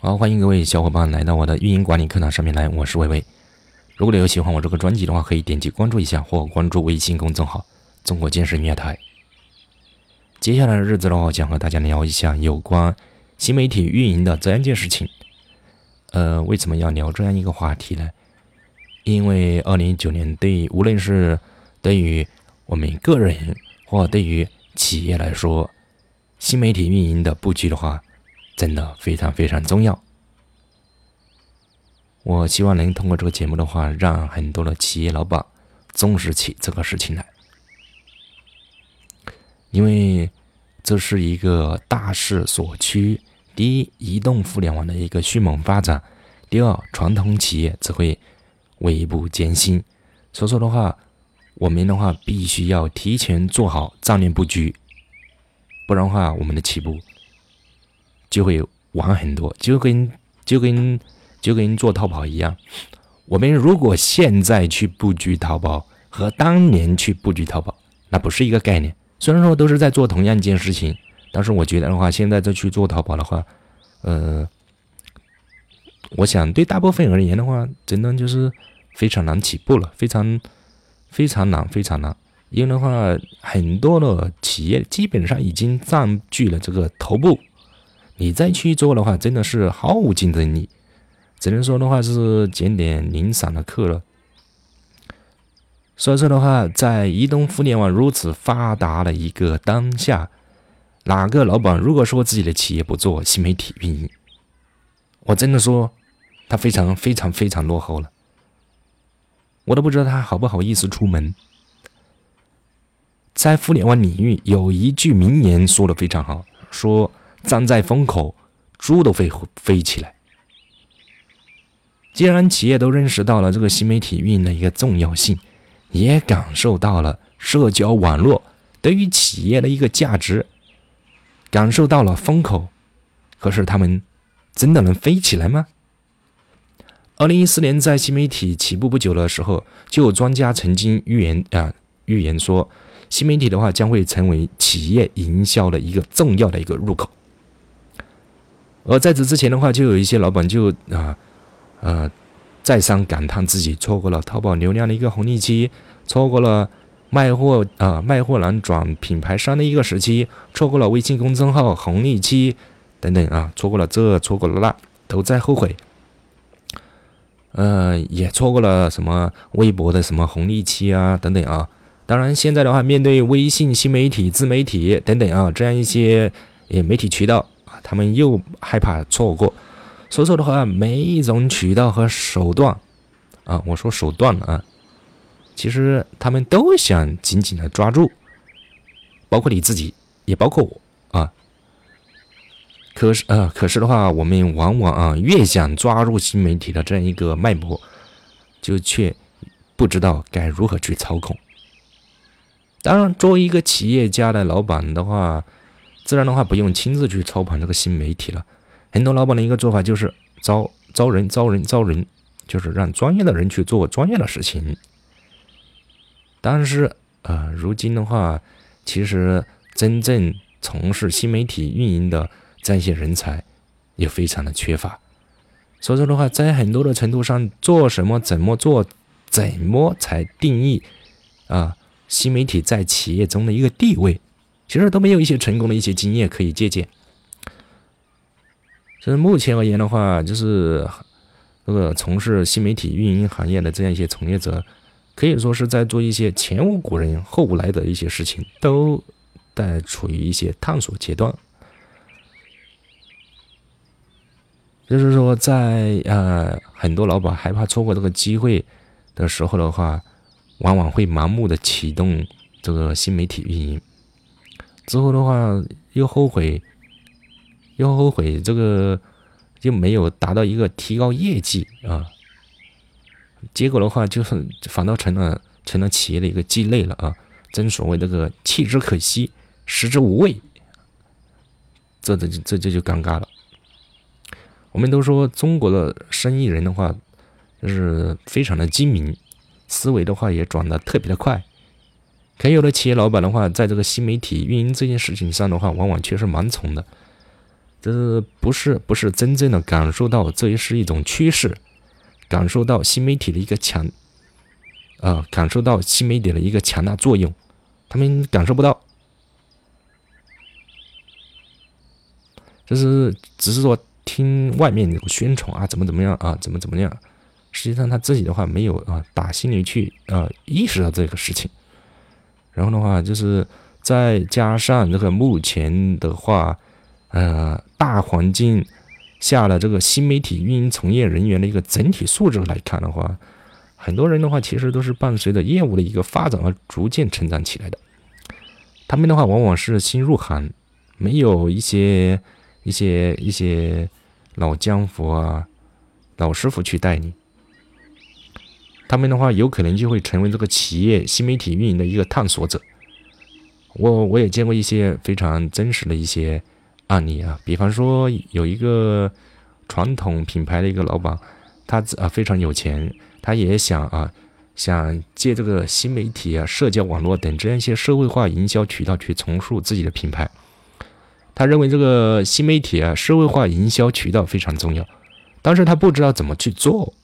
好，欢迎各位小伙伴来到我的运营管理课堂上面来，我是微微。如果你有喜欢我这个专辑的话，可以点击关注一下或关注微信公众号“中国健身音乐台”。接下来的日子的话，想和大家聊一下有关新媒体运营的这样一件事情。呃，为什么要聊这样一个话题呢？因为二零一九年对无论是对于我们个人或对于企业来说，新媒体运营的布局的话。真的非常非常重要。我希望能通过这个节目的话，让很多的企业老板重视起这个事情来，因为这是一个大势所趋。第一，移动互联网的一个迅猛发展；第二，传统企业只会微步艰辛。所以说的话，我们的话必须要提前做好战略布局，不然的话，我们的起步。就会晚很多，就跟就跟就跟做淘宝一样。我们如果现在去布局淘宝，和当年去布局淘宝，那不是一个概念。虽然说都是在做同样一件事情，但是我觉得的话，现在再去做淘宝的话，呃，我想对大部分而言的话，真的就是非常难起步了，非常非常难，非常难。因为的话，很多的企业基本上已经占据了这个头部。你再去做的话，真的是毫无竞争力，只能说的话是捡点零散的客了。所以说的话，在移动互联网如此发达的一个当下，哪个老板如果说自己的企业不做新媒体运营，我真的说他非常非常非常落后了，我都不知道他好不好意思出门。在互联网领域有一句名言说的非常好，说。站在风口，猪都会飞起来。既然企业都认识到了这个新媒体运营的一个重要性，也感受到了社交网络对于企业的一个价值，感受到了风口，可是他们真的能飞起来吗？二零一四年在新媒体起步不久的时候，就有专家曾经预言啊，预言说，新媒体的话将会成为企业营销的一个重要的一个入口。而在此之前的话，就有一些老板就啊，呃，再三感叹自己错过了淘宝流量的一个红利期，错过了卖货啊卖货难转品牌商的一个时期，错过了微信公众号红利期等等啊，错过了这，错过了那，都在后悔。呃，也错过了什么微博的什么红利期啊等等啊。当然，现在的话，面对微信新媒体、自媒体等等啊，这样一些也媒体渠道。他们又害怕错过，所以说的话，每一种渠道和手段，啊，我说手段啊，其实他们都想紧紧的抓住，包括你自己，也包括我啊。可是啊，可是的话，我们往往啊，越想抓住新媒体的这样一个脉搏，就却不知道该如何去操控。当然，作为一个企业家的老板的话。自然的话，不用亲自去操盘这个新媒体了。很多老板的一个做法就是招招人、招人、招人，就是让专业的人去做专业的事情。但是，呃，如今的话，其实真正从事新媒体运营的这样一些人才也非常的缺乏。所以说的话，在很多的程度上，做什么、怎么做、怎么才定义啊新媒体在企业中的一个地位？其实都没有一些成功的一些经验可以借鉴。所以目前而言的话，就是这个从事新媒体运营行业的这样一些从业者，可以说是在做一些前无古人后无来的一些事情，都在处于一些探索阶段。就是说，在呃很多老板害怕错过这个机会的时候的话，往往会盲目的启动这个新媒体运营。之后的话，又后悔，又后悔，这个又没有达到一个提高业绩啊。结果的话，就是反倒成了成了企业的一个鸡肋了啊。正所谓这个弃之可惜，食之无味，这这这这就尴尬了。我们都说中国的生意人的话，就是非常的精明，思维的话也转的特别的快。可有的企业老板的话，在这个新媒体运营这件事情上的话，往往却是盲从的。这是不是不是真正的感受到这也是一种趋势，感受到新媒体的一个强，呃，感受到新媒体的一个强大作用，他们感受不到，就是只是说听外面有宣传啊，怎么怎么样啊，怎么怎么样。实际上他自己的话没有啊，打心里去呃意识到这个事情，然后的话就是再加上这个目前的话，呃大环境下的这个新媒体运营从业人员的一个整体素质来看的话，很多人的话其实都是伴随着业务的一个发展而逐渐成长起来的，他们的话往往是新入行，没有一些一些一些老江湖啊老师傅去带你。他们的话有可能就会成为这个企业新媒体运营的一个探索者。我我也见过一些非常真实的一些案例啊，比方说有一个传统品牌的一个老板，他啊非常有钱，他也想啊想借这个新媒体啊、社交网络等这样一些社会化营销渠道去重塑自己的品牌。他认为这个新媒体啊、社会化营销渠道非常重要，但是他不知道怎么去做。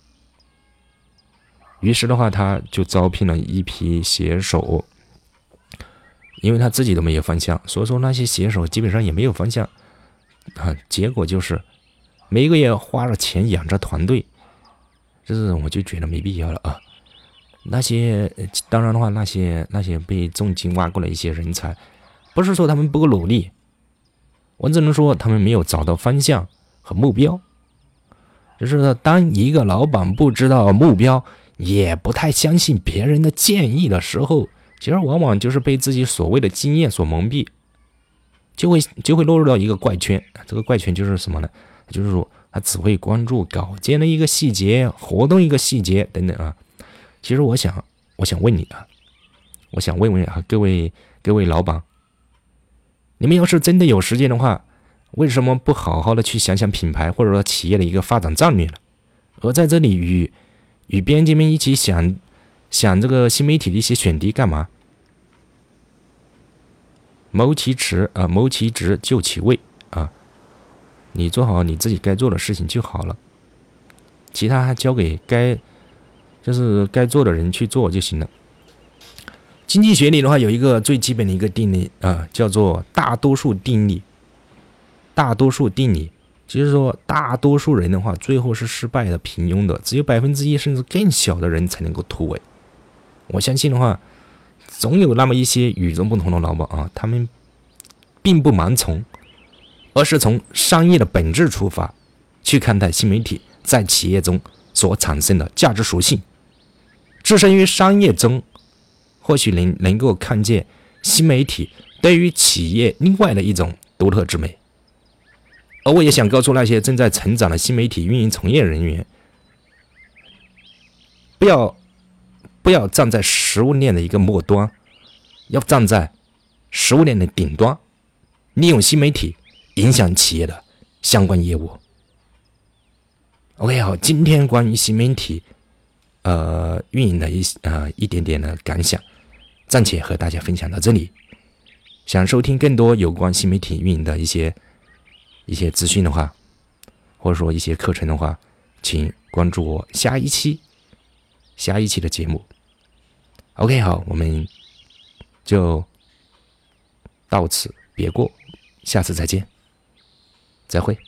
于是的话，他就招聘了一批写手，因为他自己都没有方向，所以说那些写手基本上也没有方向，啊，结果就是每个月花了钱养着团队，就是我就觉得没必要了啊。那些当然的话，那些那些被重金挖过来一些人才，不是说他们不够努力，我只能说他们没有找到方向和目标。就是当一个老板不知道目标。也不太相信别人的建议的时候，其实往往就是被自己所谓的经验所蒙蔽，就会就会落入到一个怪圈。这个怪圈就是什么呢？就是说他只会关注稿件的一个细节、活动一个细节等等啊。其实我想，我想问你啊，我想问问啊，各位各位老板，你们要是真的有时间的话，为什么不好好的去想想品牌或者说企业的一个发展战略呢？而在这里与与编辑们一起想想这个新媒体的一些选题干嘛？谋其职啊，谋其职就其位啊！你做好你自己该做的事情就好了，其他交给该就是该做的人去做就行了。经济学里的话有一个最基本的一个定理啊，叫做大多数定理。大多数定理。就是说，大多数人的话，最后是失败的、平庸的，只有百分之一甚至更小的人才能够突围。我相信的话，总有那么一些与众不同的老板啊，他们并不盲从，而是从商业的本质出发去看待新媒体在企业中所产生的价值属性。置身于商业中，或许能能够看见新媒体对于企业另外的一种独特之美。而我也想告诉那些正在成长的新媒体运营从业人员，不要不要站在食物链的一个末端，要站在食物链的顶端，利用新媒体影响企业的相关业务。OK，好，今天关于新媒体呃运营的一呃一点点的感想，暂且和大家分享到这里。想收听更多有关新媒体运营的一些。一些资讯的话，或者说一些课程的话，请关注我下一期下一期的节目。OK，好，我们就到此别过，下次再见，再会。